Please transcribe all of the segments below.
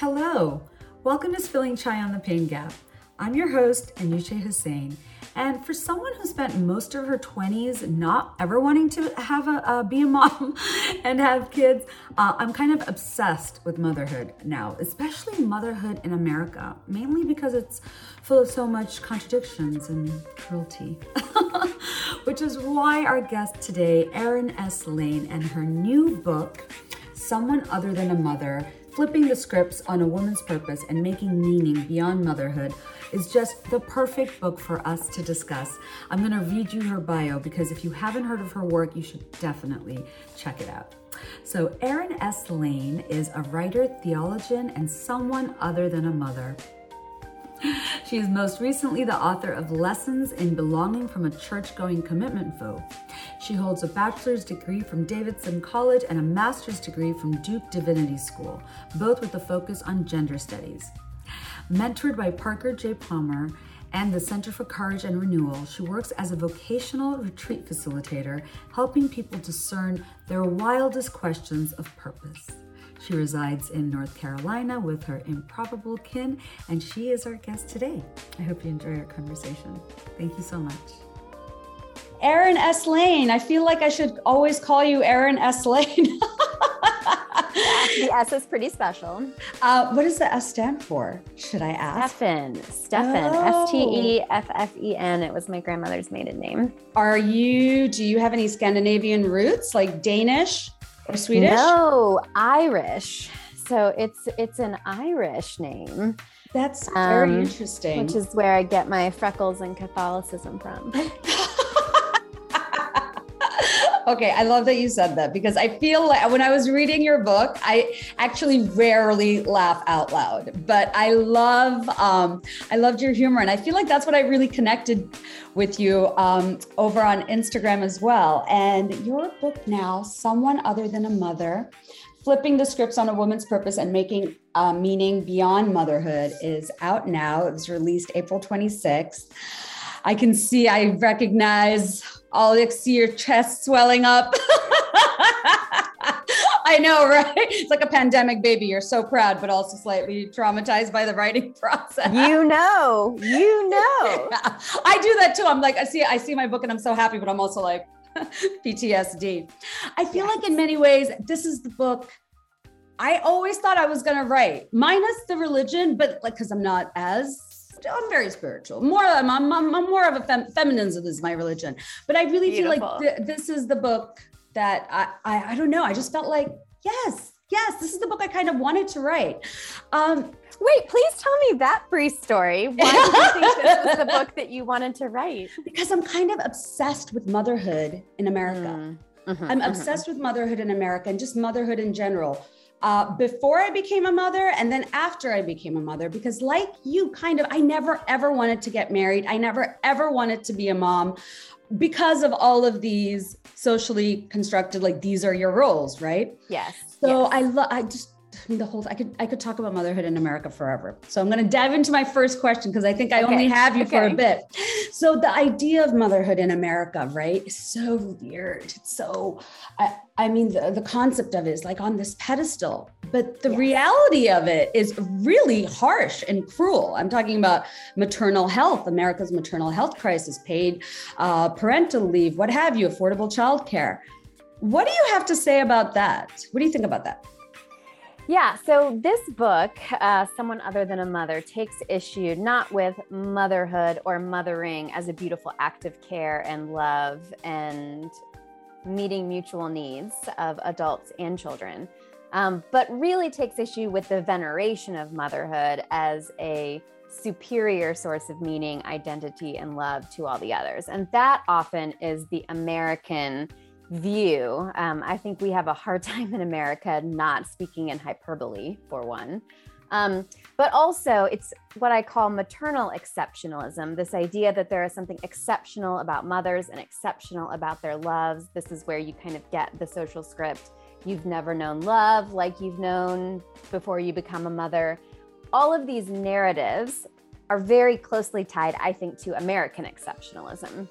Hello, welcome to Spilling Chai on the Pain Gap. I'm your host, Anushay Hossain, and for someone who spent most of her 20s not ever wanting to have a, uh, be a mom and have kids, uh, I'm kind of obsessed with motherhood now, especially motherhood in America, mainly because it's full of so much contradictions and cruelty. Which is why our guest today, Erin S. Lane, and her new book, Someone Other Than a Mother Flipping the Scripts on a Woman's Purpose and Making Meaning Beyond Motherhood is just the perfect book for us to discuss. I'm going to read you her bio because if you haven't heard of her work, you should definitely check it out. So, Erin S. Lane is a writer, theologian, and someone other than a mother. She is most recently the author of Lessons in Belonging from a Church Going Commitment Phobe. She holds a bachelor's degree from Davidson College and a master's degree from Duke Divinity School, both with a focus on gender studies. Mentored by Parker J. Palmer and the Center for Courage and Renewal, she works as a vocational retreat facilitator, helping people discern their wildest questions of purpose. She resides in North Carolina with her improbable kin, and she is our guest today. I hope you enjoy our conversation. Thank you so much. Erin S. Lane. I feel like I should always call you Erin S. Lane. the S is pretty special. Uh, what does the S stand for? Should I ask? Steffen. Steffen. Oh. S T E F F E N. It was my grandmother's maiden name. Are you? Do you have any Scandinavian roots, like Danish or Swedish? No, Irish. So it's it's an Irish name. That's very um, interesting. Which is where I get my freckles and Catholicism from. Okay, I love that you said that because I feel like when I was reading your book, I actually rarely laugh out loud, but I love um, I loved your humor, and I feel like that's what I really connected with you um, over on Instagram as well. And your book now, someone other than a mother. Flipping the scripts on a woman's purpose and making uh, meaning beyond motherhood is out now. It was released April 26th. I can see, I recognize all I see your chest swelling up. I know, right? It's like a pandemic baby. You're so proud, but also slightly traumatized by the writing process. You know, you know. yeah. I do that too. I'm like, I see, I see my book and I'm so happy, but I'm also like PTSD. I feel yes. like in many ways, this is the book I always thought I was going to write, minus the religion, but like, cause I'm not as I'm very spiritual. More, I'm, I'm, I'm more of a fem, feminism is my religion. But I really Beautiful. feel like th- this is the book that I, I, I don't know. I just felt like, yes, yes, this is the book I kind of wanted to write. Um, Wait, please tell me that brief story. Why did you think this was the book that you wanted to write? Because I'm kind of obsessed with motherhood in America. Mm. Mm-hmm, I'm mm-hmm. obsessed with motherhood in America and just motherhood in general uh, before I became a mother and then after I became a mother, because like you, kind of, I never ever wanted to get married. I never ever wanted to be a mom because of all of these socially constructed, like these are your roles, right? Yes. So yes. I love, I just, the whole I could I could talk about motherhood in America forever. So I'm going to dive into my first question because I think I okay. only have you okay. for a bit. So the idea of motherhood in America, right, is so weird. It's so I, I mean the, the concept of it is like on this pedestal, but the yes. reality of it is really harsh and cruel. I'm talking about maternal health, America's maternal health crisis, paid uh, parental leave, what have you, affordable childcare. What do you have to say about that? What do you think about that? Yeah, so this book, uh, Someone Other Than a Mother, takes issue not with motherhood or mothering as a beautiful act of care and love and meeting mutual needs of adults and children, um, but really takes issue with the veneration of motherhood as a superior source of meaning, identity, and love to all the others. And that often is the American view. Um, I think we have a hard time in America not speaking in hyperbole, for one. Um, but also, it's what I call maternal exceptionalism this idea that there is something exceptional about mothers and exceptional about their loves. This is where you kind of get the social script. You've never known love like you've known before you become a mother. All of these narratives are very closely tied, I think, to American exceptionalism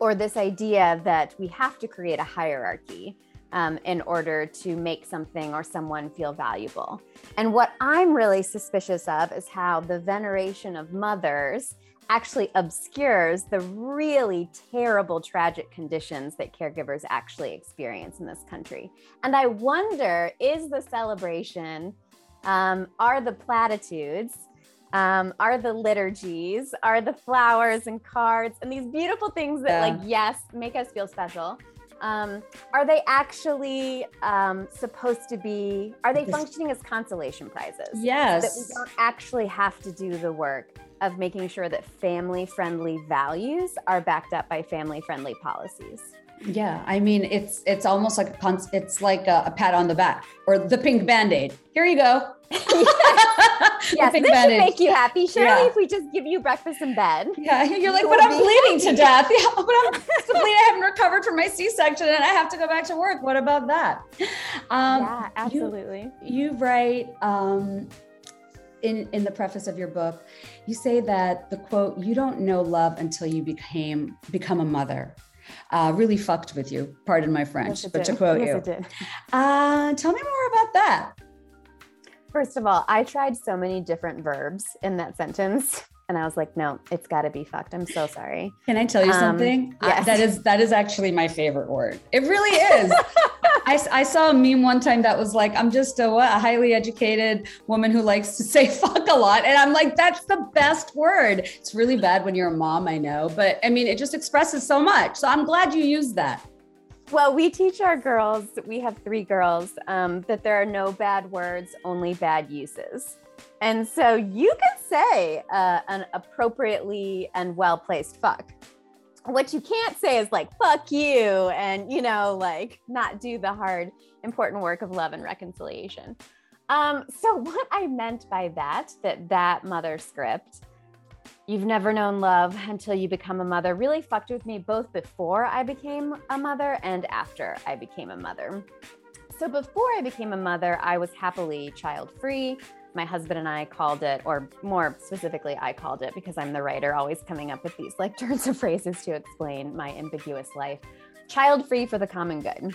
or this idea that we have to create a hierarchy um, in order to make something or someone feel valuable. And what I'm really suspicious of is how the veneration of mothers actually obscures the really terrible, tragic conditions that caregivers actually experience in this country. And I wonder is the celebration, um, are the platitudes, um, are the liturgies, are the flowers and cards and these beautiful things that, yeah. like, yes, make us feel special. Um, are they actually um, supposed to be? Are they functioning as consolation prizes? Yes. That we don't actually have to do the work of making sure that family friendly values are backed up by family friendly policies. Yeah, I mean it's it's almost like a it's like a, a, pat on the back or the pink band-aid. Here you go. yes, yes this should make you happy. Surely yeah. if we just give you breakfast in bed. Yeah, you're like, but I'm bleeding to death. Yeah, but I'm bleeding. I haven't recovered from my C-section and I have to go back to work. What about that? Um, yeah, absolutely. You, you write um, in in the preface of your book, you say that the quote, "You don't know love until you became become a mother." Uh, really fucked with you. Pardon my French, yes, but did. to quote yes, you, uh, tell me more about that. First of all, I tried so many different verbs in that sentence. And I was like, no, it's got to be fucked. I'm so sorry. Can I tell you um, something? Yes. I, that is that is actually my favorite word. It really is. I, I saw a meme one time that was like, I'm just a, what, a highly educated woman who likes to say fuck a lot. And I'm like, that's the best word. It's really bad when you're a mom, I know. But I mean, it just expresses so much. So I'm glad you used that. Well, we teach our girls, we have three girls, um, that there are no bad words, only bad uses. And so you can say uh, an appropriately and well placed fuck. What you can't say is like, fuck you, and, you know, like not do the hard, important work of love and reconciliation. Um, so, what I meant by that, that that mother script, you've never known love until you become a mother, really fucked with me both before I became a mother and after I became a mother. So, before I became a mother, I was happily child free my husband and I called it, or more specifically, I called it because I'm the writer, always coming up with these like turns of phrases to explain my ambiguous life. Child free for the common good.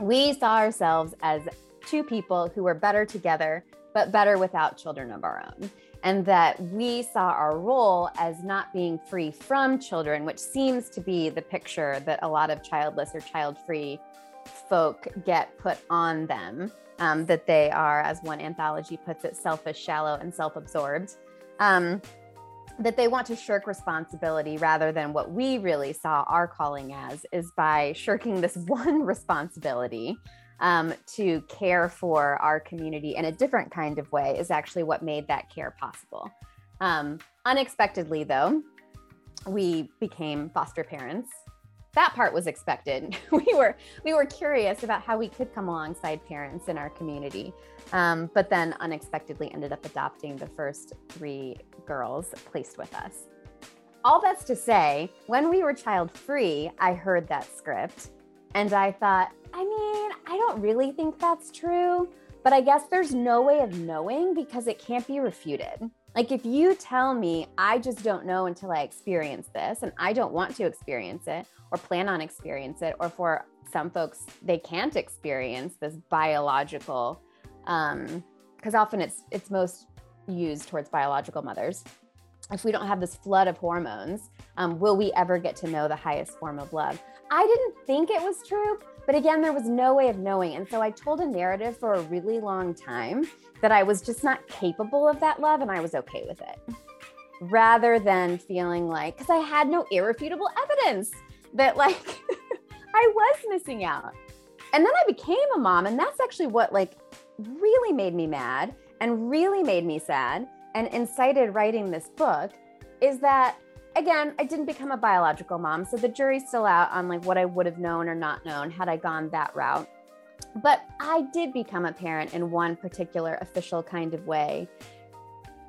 We saw ourselves as two people who were better together, but better without children of our own. And that we saw our role as not being free from children, which seems to be the picture that a lot of childless or child free folk get put on them um, that they are, as one anthology puts it, selfish, shallow, and self absorbed. Um, that they want to shirk responsibility rather than what we really saw our calling as is by shirking this one responsibility um, to care for our community in a different kind of way is actually what made that care possible. Um, unexpectedly, though, we became foster parents that part was expected. we were we were curious about how we could come alongside parents in our community, um, but then unexpectedly ended up adopting the first three girls placed with us. All that's to say, when we were child free, I heard that script, and I thought, I mean, I don't really think that's true, but I guess there's no way of knowing because it can't be refuted. Like if you tell me I just don't know until I experience this and I don't want to experience it or plan on experience it or for some folks they can't experience this biological um because often it's it's most used towards biological mothers if we don't have this flood of hormones um, will we ever get to know the highest form of love i didn't think it was true but again there was no way of knowing and so i told a narrative for a really long time that I was just not capable of that love and I was okay with it. Rather than feeling like, because I had no irrefutable evidence that like I was missing out. And then I became a mom, and that's actually what like really made me mad and really made me sad and incited writing this book is that again, I didn't become a biological mom, so the jury's still out on like what I would have known or not known had I gone that route. But I did become a parent in one particular official kind of way.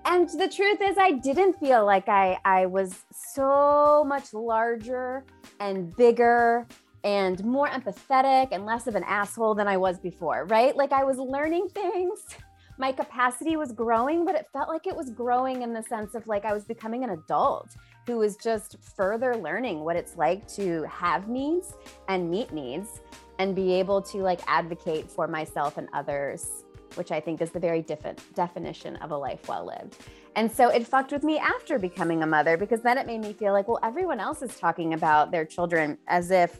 And the truth is, I didn't feel like I, I was so much larger and bigger and more empathetic and less of an asshole than I was before, right? Like I was learning things. My capacity was growing, but it felt like it was growing in the sense of like I was becoming an adult who was just further learning what it's like to have needs and meet needs and be able to like advocate for myself and others, which I think is the very different definition of a life well lived. And so it fucked with me after becoming a mother because then it made me feel like, well, everyone else is talking about their children as if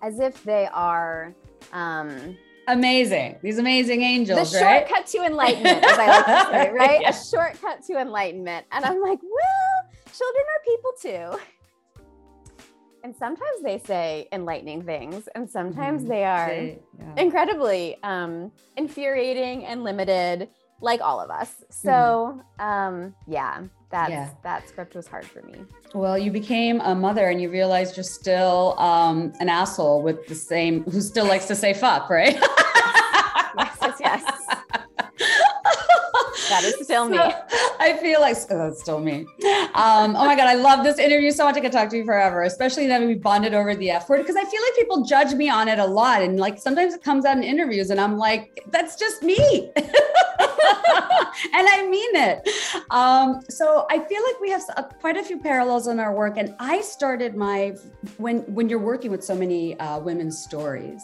as if they are um amazing. These amazing angels, the right? shortcut to enlightenment, as I like to say, right? yeah. A shortcut to enlightenment. And I'm like, well, children are people too. And sometimes they say enlightening things, and sometimes mm-hmm. they are they, yeah. incredibly um, infuriating and limited, like all of us. So, mm-hmm. um, yeah, that yeah. that script was hard for me. Well, you became a mother, and you realized you're still um, an asshole with the same who still likes to say fuck, right? yes, yes, yes. that is still me. I feel like oh, that's still me. Um, oh my God, I love this interview so much. I could talk to you forever, especially that we bonded over the F word because I feel like people judge me on it a lot. And like sometimes it comes out in interviews and I'm like, that's just me. and I mean it. Um, so I feel like we have a, quite a few parallels in our work. And I started my, when, when you're working with so many uh, women's stories,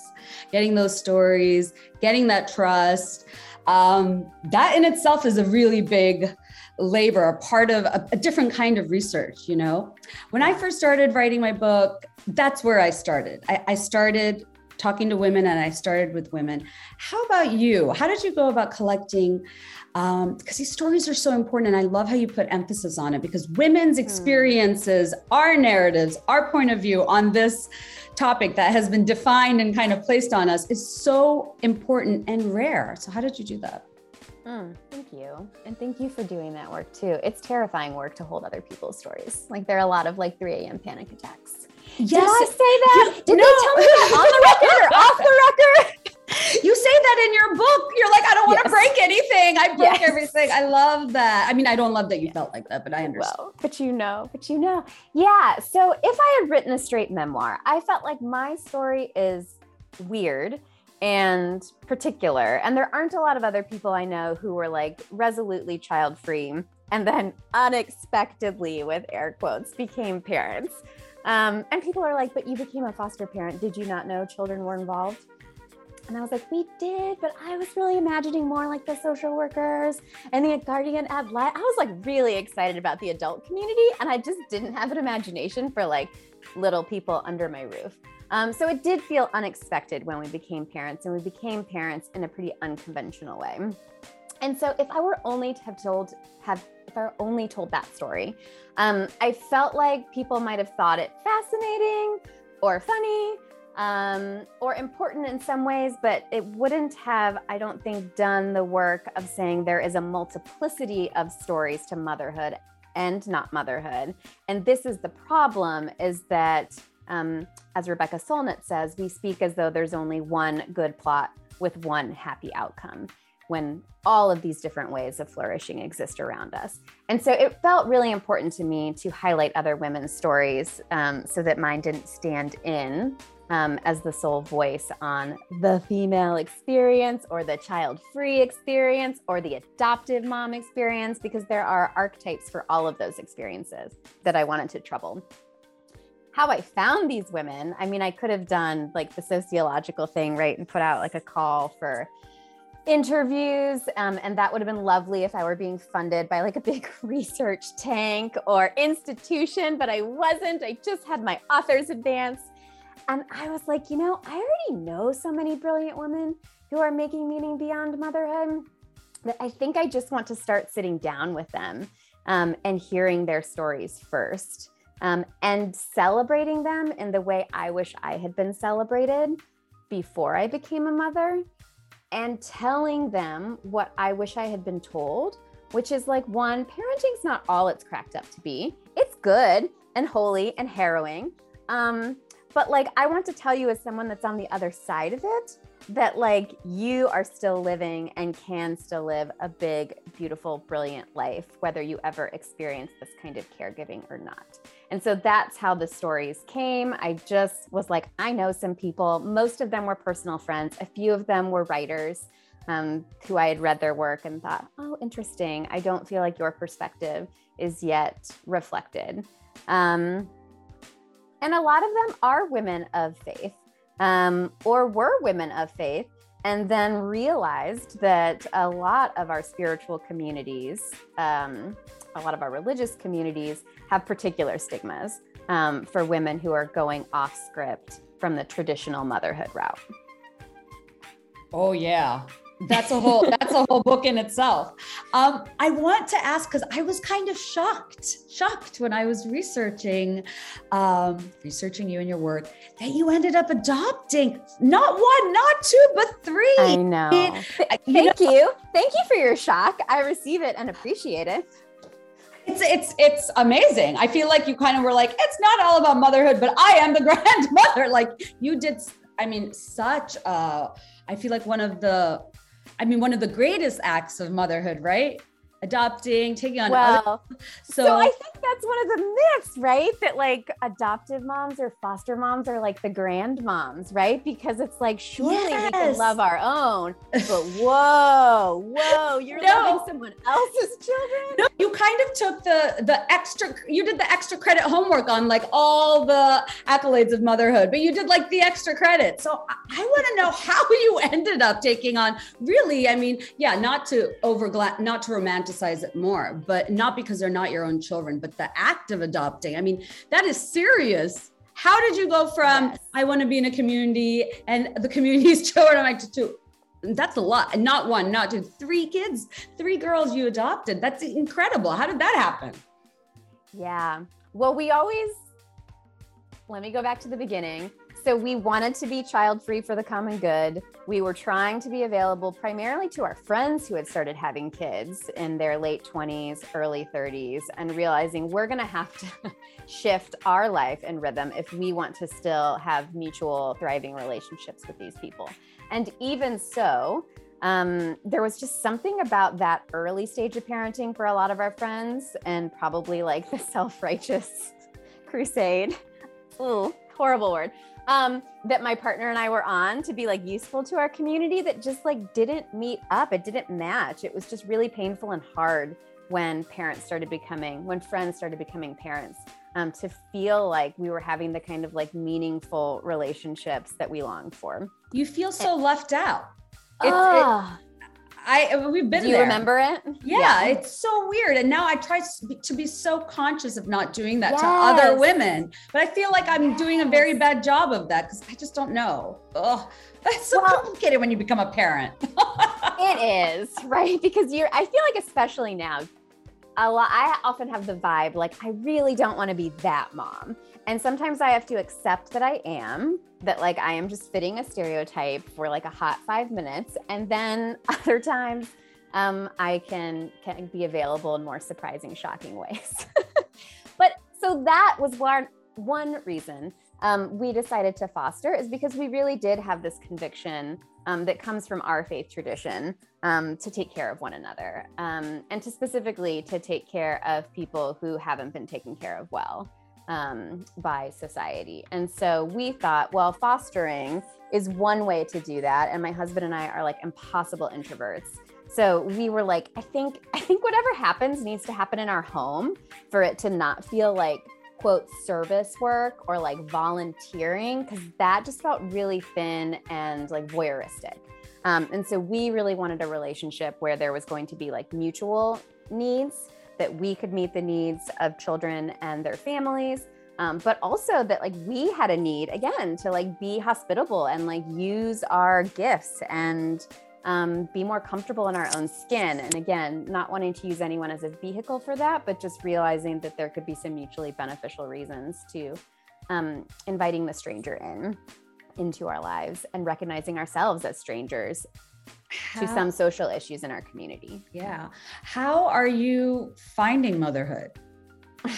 getting those stories, getting that trust um, that in itself is a really big labor, a part of a, a, different kind of research. You know, when I first started writing my book, that's where I started. I, I started talking to women and I started with women. How about you? How did you go about collecting? Because um, these stories are so important, and I love how you put emphasis on it because women's hmm. experiences, our narratives, our point of view on this topic that has been defined and kind of placed on us is so important and rare. So, how did you do that? Mm, thank you. And thank you for doing that work too. It's terrifying work to hold other people's stories. Like, there are a lot of like 3 a.m. panic attacks. Yes. Did I say that? Did no. they tell me that on the record or off the record? You say that in your book. You're like, I don't want to yes. break anything. I break yes. everything. I love that. I mean, I don't love that you felt like that, but I understand. Well, but you know, but you know. Yeah. So if I had written a straight memoir, I felt like my story is weird and particular. And there aren't a lot of other people I know who were like resolutely child free and then unexpectedly, with air quotes, became parents. Um, and people are like, but you became a foster parent. Did you not know children were involved? And I was like, we did, but I was really imagining more like the social workers and the guardian ad litem. I was like really excited about the adult community, and I just didn't have an imagination for like little people under my roof. Um, so it did feel unexpected when we became parents, and we became parents in a pretty unconventional way. And so if I were only to have told, have if I were only told that story, um, I felt like people might have thought it fascinating or funny um, or important in some ways, but it wouldn't have, I don't think, done the work of saying there is a multiplicity of stories to motherhood and not motherhood. And this is the problem is that, um, as Rebecca Solnit says, we speak as though there's only one good plot with one happy outcome when all of these different ways of flourishing exist around us. And so it felt really important to me to highlight other women's stories um, so that mine didn't stand in um, as the sole voice on the female experience or the child free experience or the adoptive mom experience, because there are archetypes for all of those experiences that I wanted to trouble. How I found these women, I mean, I could have done like the sociological thing, right? And put out like a call for interviews. Um, and that would have been lovely if I were being funded by like a big research tank or institution, but I wasn't. I just had my author's advance. And I was like, you know, I already know so many brilliant women who are making meaning beyond motherhood that I think I just want to start sitting down with them um, and hearing their stories first um, and celebrating them in the way I wish I had been celebrated before I became a mother and telling them what I wish I had been told, which is like one, parenting's not all it's cracked up to be. It's good and holy and harrowing. Um, but like, I want to tell you, as someone that's on the other side of it, that like you are still living and can still live a big, beautiful, brilliant life, whether you ever experience this kind of caregiving or not. And so that's how the stories came. I just was like, I know some people, most of them were personal friends, a few of them were writers. Um, who I had read their work and thought, oh, interesting. I don't feel like your perspective is yet reflected. Um, and a lot of them are women of faith. um, or were women of faith and then realized that a lot of our spiritual communities, um, a lot of our religious communities have particular stigmas um, for women who are going off script from the traditional motherhood route. Oh, yeah that's a whole that's a whole book in itself um, i want to ask because i was kind of shocked shocked when i was researching um, researching you and your work that you ended up adopting not one not two but three i know it, thank you, know, you thank you for your shock i receive it and appreciate it it's it's it's amazing. I feel like you kind of were like, it's not all about motherhood, but I am the grandmother. Like you did, I mean, such a. I feel like one of the I mean, one of the greatest acts of motherhood, right? Adopting, taking on well, other. So, so I think that's one of the myths, right? That like adoptive moms or foster moms are like the grandmoms, right? Because it's like surely yes. we can love our own, but whoa, whoa, you're no. loving someone else's children. No, you kind of took the the extra. You did the extra credit homework on like all the accolades of motherhood, but you did like the extra credit. So I, I want to know how you ended up taking on. Really, I mean, yeah, not to over not to romanticize romanticize it more, but not because they're not your own children, but the act of adopting. I mean, that is serious. How did you go from yes. I want to be in a community and the community's children? I'm like to, to that's a lot. Not one, not two, three kids, three girls you adopted. That's incredible. How did that happen? Yeah. Well, we always let me go back to the beginning. So we wanted to be child free for the common good. We were trying to be available primarily to our friends who had started having kids in their late 20s, early 30s, and realizing we're going to have to shift our life and rhythm if we want to still have mutual, thriving relationships with these people. And even so, um, there was just something about that early stage of parenting for a lot of our friends, and probably like the self righteous crusade. Ooh, horrible word um, that my partner and I were on to be like useful to our community that just like didn't meet up. It didn't match. It was just really painful and hard when parents started becoming, when friends started becoming parents, um, to feel like we were having the kind of like meaningful relationships that we longed for. You feel so left out. It's, oh. it, I we've been. Do you there. remember it? Yeah, yeah, it's so weird. And now I try to be so conscious of not doing that yes. to other women, but I feel like I'm yes. doing a very bad job of that because I just don't know. Oh, that's so well, complicated when you become a parent. it is right because you're. I feel like especially now, a lot. I often have the vibe like I really don't want to be that mom, and sometimes I have to accept that I am that like I am just fitting a stereotype for like a hot five minutes. And then other times um, I can, can be available in more surprising, shocking ways. but so that was one, one reason um, we decided to foster is because we really did have this conviction um, that comes from our faith tradition um, to take care of one another um, and to specifically to take care of people who haven't been taken care of well um, by society. And so we thought, well, fostering is one way to do that. And my husband and I are like impossible introverts. So we were like, I think, I think whatever happens needs to happen in our home for it to not feel like quote service work or like volunteering, because that just felt really thin and like voyeuristic. Um, and so we really wanted a relationship where there was going to be like mutual needs that we could meet the needs of children and their families um, but also that like we had a need again to like be hospitable and like use our gifts and um, be more comfortable in our own skin. And again not wanting to use anyone as a vehicle for that but just realizing that there could be some mutually beneficial reasons to um, inviting the stranger in into our lives and recognizing ourselves as strangers how, to some social issues in our community. Yeah. How are you finding motherhood?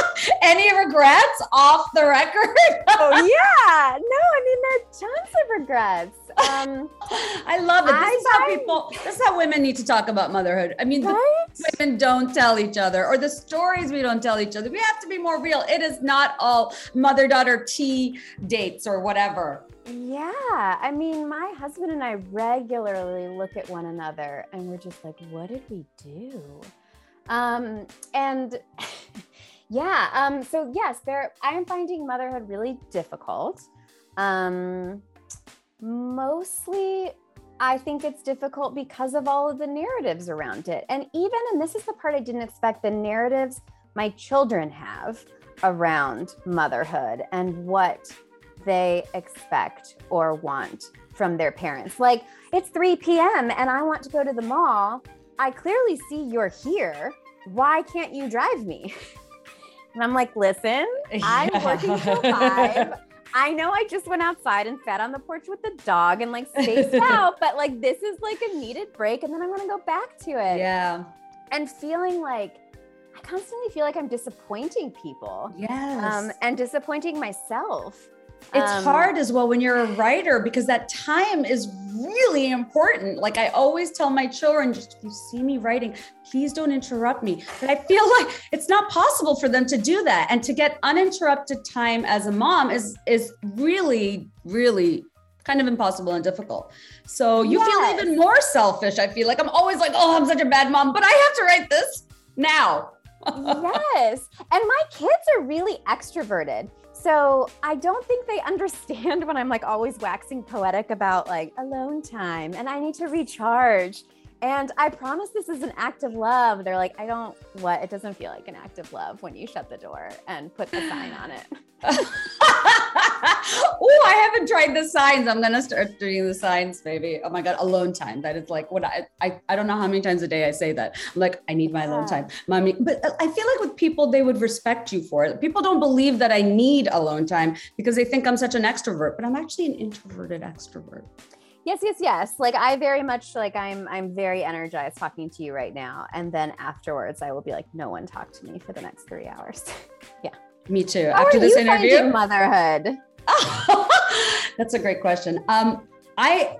Any regrets off the record? oh yeah. No, I mean there are tons of regrets. Um, I love it. This I is how people. This is how women need to talk about motherhood. I mean, right? women don't tell each other, or the stories we don't tell each other. We have to be more real. It is not all mother daughter tea dates or whatever. Yeah. I mean, my husband and I regularly look at one another and we're just like, what did we do? Um, and yeah, um, so yes, there I am finding motherhood really difficult. Um, mostly, I think it's difficult because of all of the narratives around it. And even, and this is the part I didn't expect, the narratives my children have around motherhood and what they expect or want from their parents. Like, it's 3 p.m. and I want to go to the mall. I clearly see you're here. Why can't you drive me? And I'm like, listen, I'm working till five. I know I just went outside and sat on the porch with the dog and like spaced out, but like this is like a needed break and then I'm gonna go back to it. Yeah. And feeling like I constantly feel like I'm disappointing people. Yes. Um, and disappointing myself. It's um, hard as well when you're a writer because that time is really important. Like I always tell my children, just if you see me writing, please don't interrupt me. But I feel like it's not possible for them to do that. And to get uninterrupted time as a mom is is really, really kind of impossible and difficult. So you yes. feel even more selfish. I feel like I'm always like, oh, I'm such a bad mom, but I have to write this now. yes. And my kids are really extroverted. So I don't think they understand when I'm like always waxing poetic about like alone time and I need to recharge. And I promise this is an act of love. They're like, I don't, what? It doesn't feel like an act of love when you shut the door and put the sign on it. oh, I haven't tried the signs. I'm gonna start doing the signs, baby. Oh my god, alone time. That is like what I, I I don't know how many times a day I say that. I'm like, I need my alone time, mommy. But I feel like with people, they would respect you for it. People don't believe that I need alone time because they think I'm such an extrovert, but I'm actually an introverted extrovert. Yes, yes, yes. Like I very much like I'm I'm very energized talking to you right now. And then afterwards I will be like, no one talk to me for the next three hours. yeah. Me too. How After this interview, motherhood. That's a great question. Um, I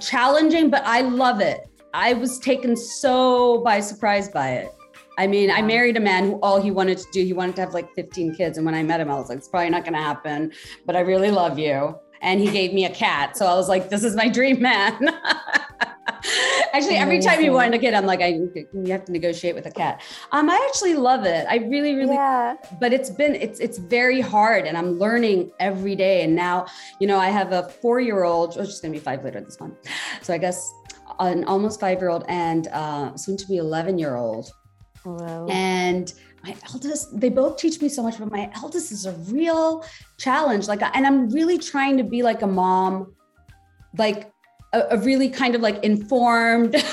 challenging, but I love it. I was taken so by surprise by it. I mean, I married a man who all he wanted to do, he wanted to have like 15 kids. And when I met him, I was like, it's probably not going to happen, but I really love you. And he gave me a cat. So I was like, this is my dream man. actually, every time you want a kid, I'm like, I you have to negotiate with a cat. Um, I actually love it. I really, really. Yeah. But it's been it's it's very hard, and I'm learning every day. And now, you know, I have a four year old. Oh, she's gonna be five later this month. So I guess an almost five year old and uh, soon to be 11 year old. Hello. And my eldest, they both teach me so much, but my eldest is a real challenge. Like, and I'm really trying to be like a mom, like a, a really kind of like informed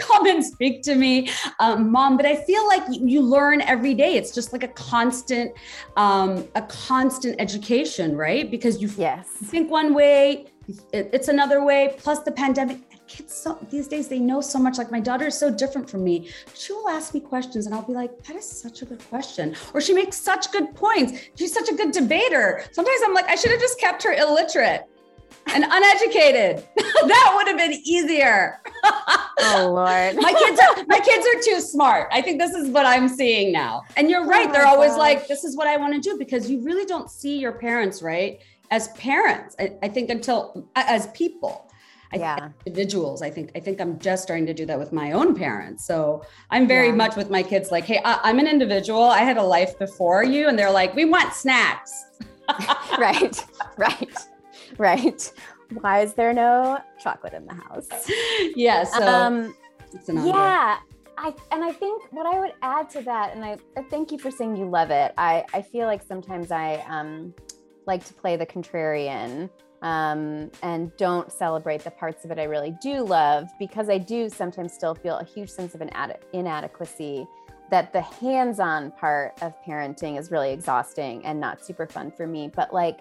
come and speak to me um, mom but i feel like you, you, learn every day it's just like a constant um, a constant education right because you yes. think one way it's another way plus the pandemic kids so these days they know so much like my daughter is so different from me she will ask me questions and i'll be like that is such a good question or she makes such good points she's such a good debater sometimes i'm like i should have just kept her illiterate and uneducated. that would have been easier. oh Lord. my kids are my kids are too smart. I think this is what I'm seeing now. And you're right. Oh They're always gosh. like, this is what I want to do because you really don't see your parents, right? As parents. I, I think until as people. I yeah. individuals. I think I think I'm just starting to do that with my own parents. So I'm very yeah. much with my kids like, hey, I, I'm an individual. I had a life before you, and they're like, we want snacks. right, right right? Why is there no chocolate in the house? Yeah. So um, yeah. I, and I think what I would add to that, and I, I, thank you for saying you love it. I, I feel like sometimes I um, like to play the contrarian um, and don't celebrate the parts of it I really do love because I do sometimes still feel a huge sense of an ad- inadequacy that the hands-on part of parenting is really exhausting and not super fun for me but like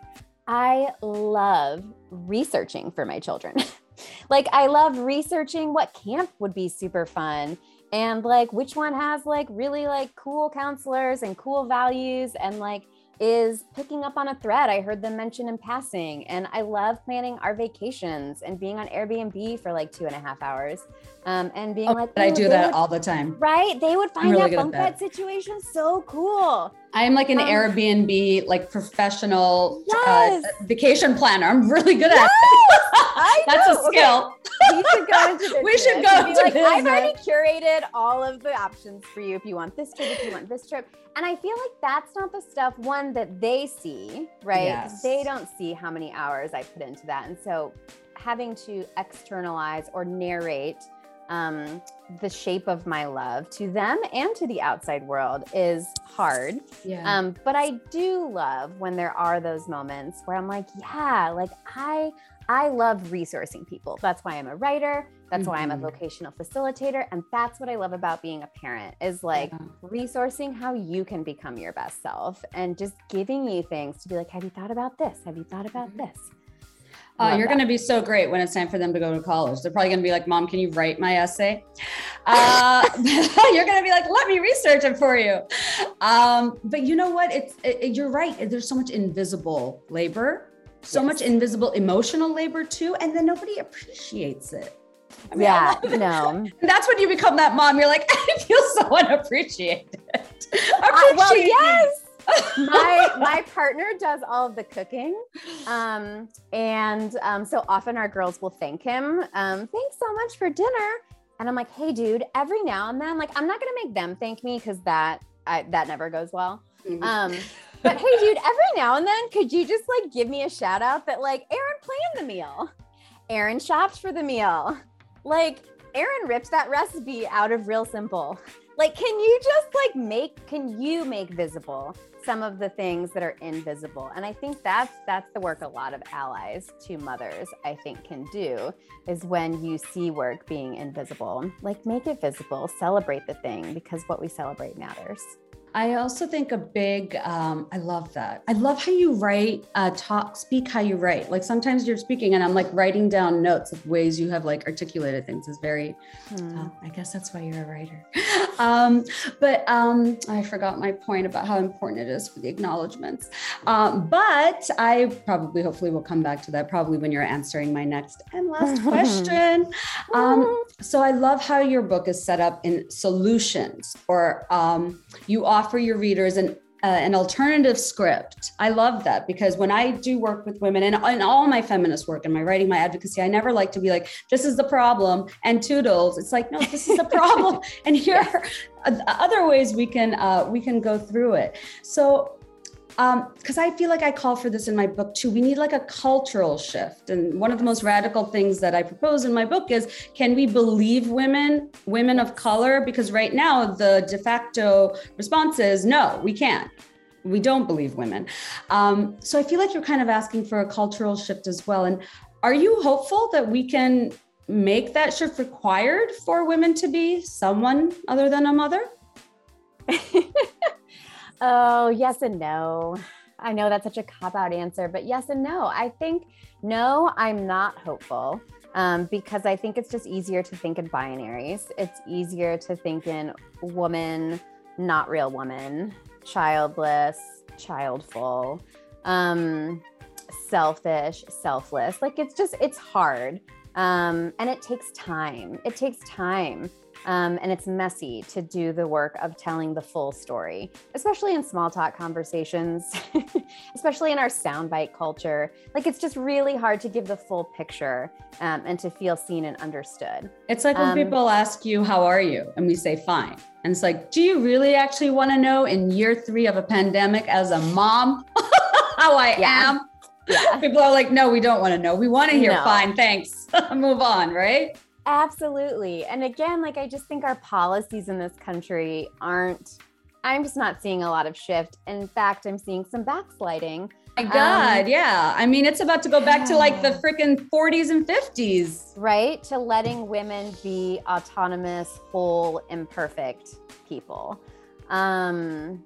I love researching for my children. like, I love researching what camp would be super fun and like which one has like really like cool counselors and cool values and like is picking up on a thread I heard them mention in passing. And I love planning our vacations and being on Airbnb for like two and a half hours. Um, and being oh, like, I do that would, all the time. Right? They would find really that bunk bed situation so cool. I'm like an um, Airbnb, like professional yes. uh, vacation planner. I'm really good yes, at it. That's know. a skill. Okay. We should go into this. we should go into like, I've already curated all of the options for you if you want this trip, if you want this trip. And I feel like that's not the stuff, one, that they see, right? Yes. They don't see how many hours I put into that. And so having to externalize or narrate um, the shape of my love to them and to the outside world is hard. Yeah. Um, but I do love when there are those moments where I'm like, yeah, like I I love resourcing people. That's why I'm a writer. That's mm-hmm. why I'm a mm-hmm. vocational facilitator. And that's what I love about being a parent is like yeah. resourcing how you can become your best self and just giving you things to be like, have you thought about this? Have you thought about mm-hmm. this? Oh, you're going to be so great when it's time for them to go to college. They're probably going to be like, Mom, can you write my essay? Uh, you're going to be like, let me research it for you. Um, but you know what? It's it, you're right. There's so much invisible labor, so yes. much invisible emotional labor too, and then nobody appreciates it. I mean, yeah, no. That's when you become that mom. You're like, I feel so unappreciated. Appreciate uh, well, yes my my partner does all of the cooking um, and um, so often our girls will thank him um, thanks so much for dinner. And i'm like hey dude every now and then like i'm not gonna make them thank me because that I, that never goes well. Mm-hmm. um, but hey dude every now and then could you just like give me a shout out that like Erin planned the meal? Erin shopped for the meal. Like Erin ripped that recipe out of real simple. Like can you just like make can you make visible some of the things that are invisible. And i think that's that's the work a lot of allies to mothers i think can do is when you see work being invisible like make it visible celebrate the thing because what we celebrate matters I also think a big, um, I love that. I love how you write, uh, talk, speak how you write. Like sometimes you're speaking and I'm like writing down notes of ways you have like articulated things is very, hmm. uh, I guess that's why you're a writer. um, but um, I forgot my point about how important it is for the acknowledgements. Um, but I probably, hopefully, will come back to that probably when you're answering my next and last question. Um, so I love how your book is set up in solutions or um, you offer offer your readers an uh, an alternative script. I love that because when I do work with women and in all my feminist work and my writing, my advocacy, I never like to be like, this is the problem and toodles. It's like, no, this is the problem. and here are other ways we can uh, we can go through it. So because um, I feel like I call for this in my book too. We need like a cultural shift. And one of the most radical things that I propose in my book is can we believe women, women of color? Because right now, the de facto response is no, we can't. We don't believe women. Um, so I feel like you're kind of asking for a cultural shift as well. And are you hopeful that we can make that shift required for women to be someone other than a mother? Oh, yes and no. I know that's such a cop out answer, but yes and no. I think no, I'm not hopeful um, because I think it's just easier to think in binaries. It's easier to think in woman, not real woman, childless, childful, um, selfish, selfless. Like it's just, it's hard. Um, and it takes time. It takes time um, and it's messy to do the work of telling the full story, especially in small talk conversations, especially in our soundbite culture. Like it's just really hard to give the full picture um, and to feel seen and understood. It's like when um, people ask you, How are you? And we say, Fine. And it's like, Do you really actually want to know in year three of a pandemic as a mom how I yeah. am? Yeah. People are like, No, we don't want to know. We want to hear, no. Fine, thanks. Move on, right? Absolutely. And again, like I just think our policies in this country aren't, I'm just not seeing a lot of shift. In fact, I'm seeing some backsliding. My God, um, yeah. I mean, it's about to go back to like the freaking 40s and 50s. Right? To letting women be autonomous, whole, imperfect people. Um,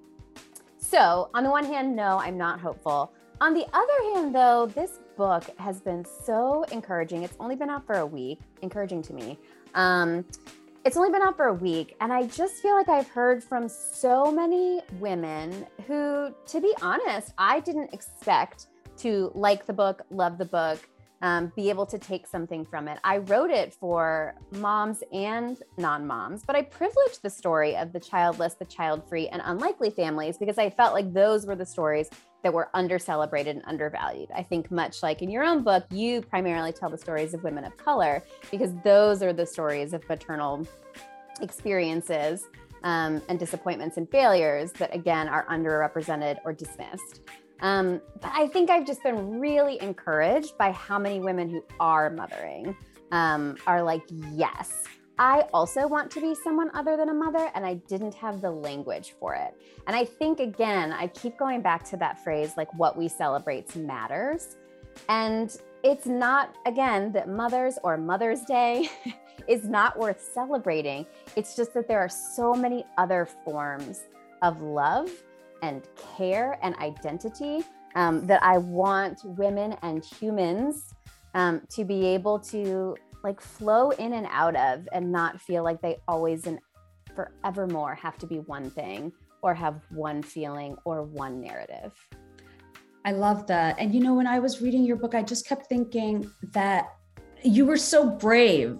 so, on the one hand, no, I'm not hopeful. On the other hand, though, this book has been so encouraging. It's only been out for a week, encouraging to me. Um, it's only been out for a week, and I just feel like I've heard from so many women who, to be honest, I didn't expect to like the book, love the book, um, be able to take something from it. I wrote it for moms and non moms, but I privileged the story of the childless, the child free, and unlikely families because I felt like those were the stories that were under celebrated and undervalued. I think, much like in your own book, you primarily tell the stories of women of color because those are the stories of maternal experiences um, and disappointments and failures that, again, are underrepresented or dismissed. Um, but I think I've just been really encouraged by how many women who are mothering um, are like, yes, I also want to be someone other than a mother, and I didn't have the language for it. And I think, again, I keep going back to that phrase like, what we celebrate matters. And it's not, again, that Mother's or Mother's Day is not worth celebrating. It's just that there are so many other forms of love and care and identity um, that I want women and humans um, to be able to like flow in and out of and not feel like they always and forevermore have to be one thing or have one feeling or one narrative. I love that. And you know, when I was reading your book, I just kept thinking that you were so brave.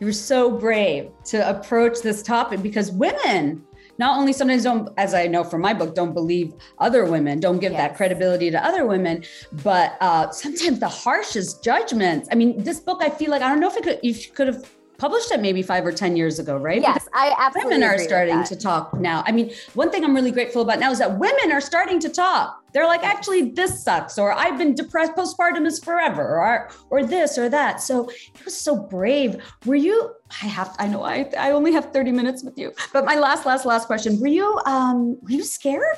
You were so brave to approach this topic because women not only sometimes don't, as I know from my book, don't believe other women, don't give yes. that credibility to other women, but uh, sometimes the harshest judgments. I mean, this book, I feel like I don't know if it could, if you could have published it maybe five or 10 years ago, right? Yes, because I absolutely Women are starting to talk now. I mean, one thing I'm really grateful about now is that women are starting to talk. They're like, actually, this sucks, or I've been depressed, postpartum is forever, or or this or that. So it was so brave. Were you, I have, I know I, I only have 30 minutes with you, but my last, last, last question. Were you um were you scared?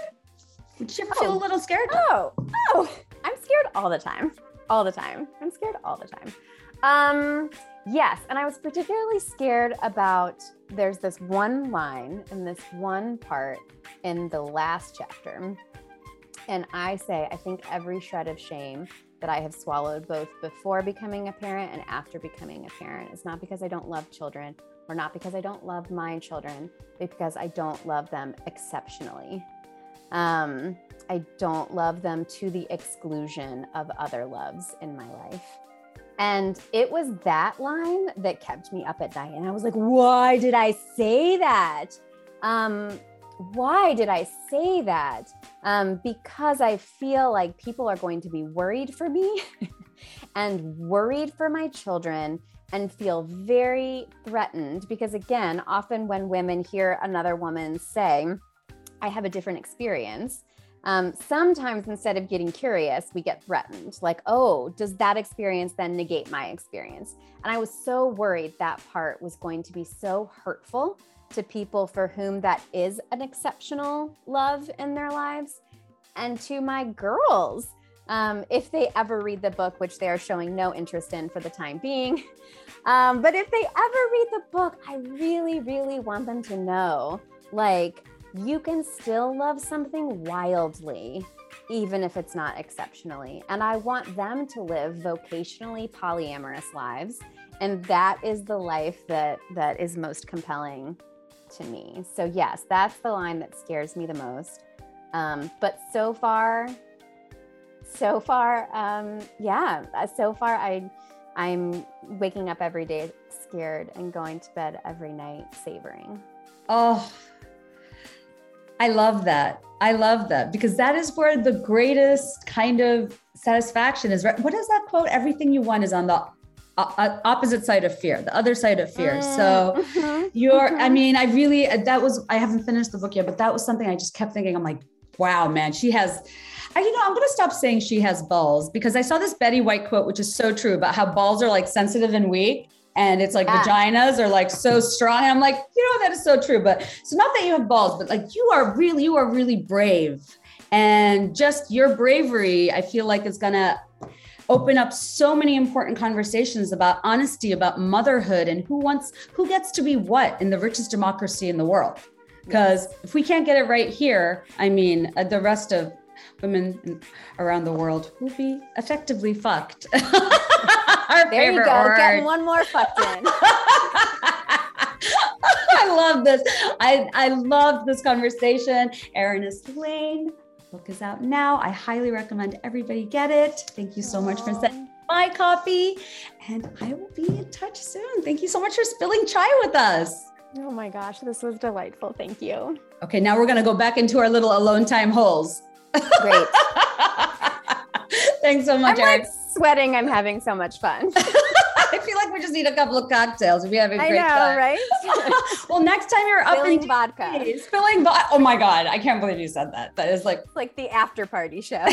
Did you oh. feel a oh. little scared? Oh, oh, I'm scared all the time. All the time. I'm scared all the time. Um, Yes. And I was particularly scared about there's this one line in this one part in the last chapter. And I say, I think every shred of shame that I have swallowed both before becoming a parent and after becoming a parent is not because I don't love children or not because I don't love my children, but because I don't love them exceptionally. Um, I don't love them to the exclusion of other loves in my life. And it was that line that kept me up at night. And I was like, why did I say that? Um, why did I say that? Um, because I feel like people are going to be worried for me and worried for my children and feel very threatened. Because again, often when women hear another woman say, I have a different experience, um, sometimes instead of getting curious, we get threatened like, oh, does that experience then negate my experience? And I was so worried that part was going to be so hurtful to people for whom that is an exceptional love in their lives. And to my girls, um, if they ever read the book, which they are showing no interest in for the time being. Um, but if they ever read the book, I really, really want them to know like, you can still love something wildly, even if it's not exceptionally. And I want them to live vocationally polyamorous lives. And that is the life that that is most compelling to me. So yes, that's the line that scares me the most. Um, but so far, so far, um, yeah, so far I I'm waking up every day scared and going to bed every night savoring. Oh, I love that. I love that because that is where the greatest kind of satisfaction is. Right? What is that quote? Everything you want is on the opposite side of fear, the other side of fear. Mm, so mm-hmm, you're, mm-hmm. I mean, I really, that was, I haven't finished the book yet, but that was something I just kept thinking. I'm like, wow, man, she has, I, you know, I'm going to stop saying she has balls because I saw this Betty White quote, which is so true about how balls are like sensitive and weak and it's like yeah. vaginas are like so strong. And I'm like, you know, that is so true. But so not that you have balls, but like you are really, you are really brave. And just your bravery, I feel like is gonna open up so many important conversations about honesty, about motherhood, and who wants who gets to be what in the richest democracy in the world. Because if we can't get it right here, I mean, uh, the rest of women around the world will be effectively fucked. There you go. Word. Getting one more fucked in. I love this. I, I love this conversation. Erin S. Lane book is out now. I highly recommend everybody get it. Thank you so Aww. much for sending my copy. And I will be in touch soon. Thank you so much for spilling chai with us. Oh my gosh, this was delightful. Thank you. Okay, now we're going to go back into our little alone time holes. Great. Thanks so much, I'm like sweating. I'm having so much fun. I feel like we just need a couple of cocktails. We have a great I know, time. right? well, next time you're up Spilling in vodka. DC, spilling vodka. Oh my god, I can't believe you said that. That is like It's like the after party show.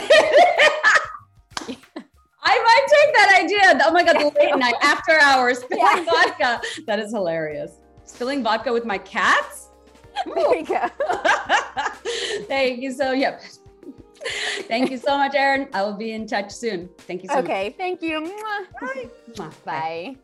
I might take that idea. Oh my god, the late night after hours spilling Yeah. vodka. That is hilarious. Spilling vodka with my cats. there you go. Thank you so yep. Thank you so much, Erin. I will be in touch soon. Thank you so Okay, thank you. Mwah. much. Bye. Mwah. Bye.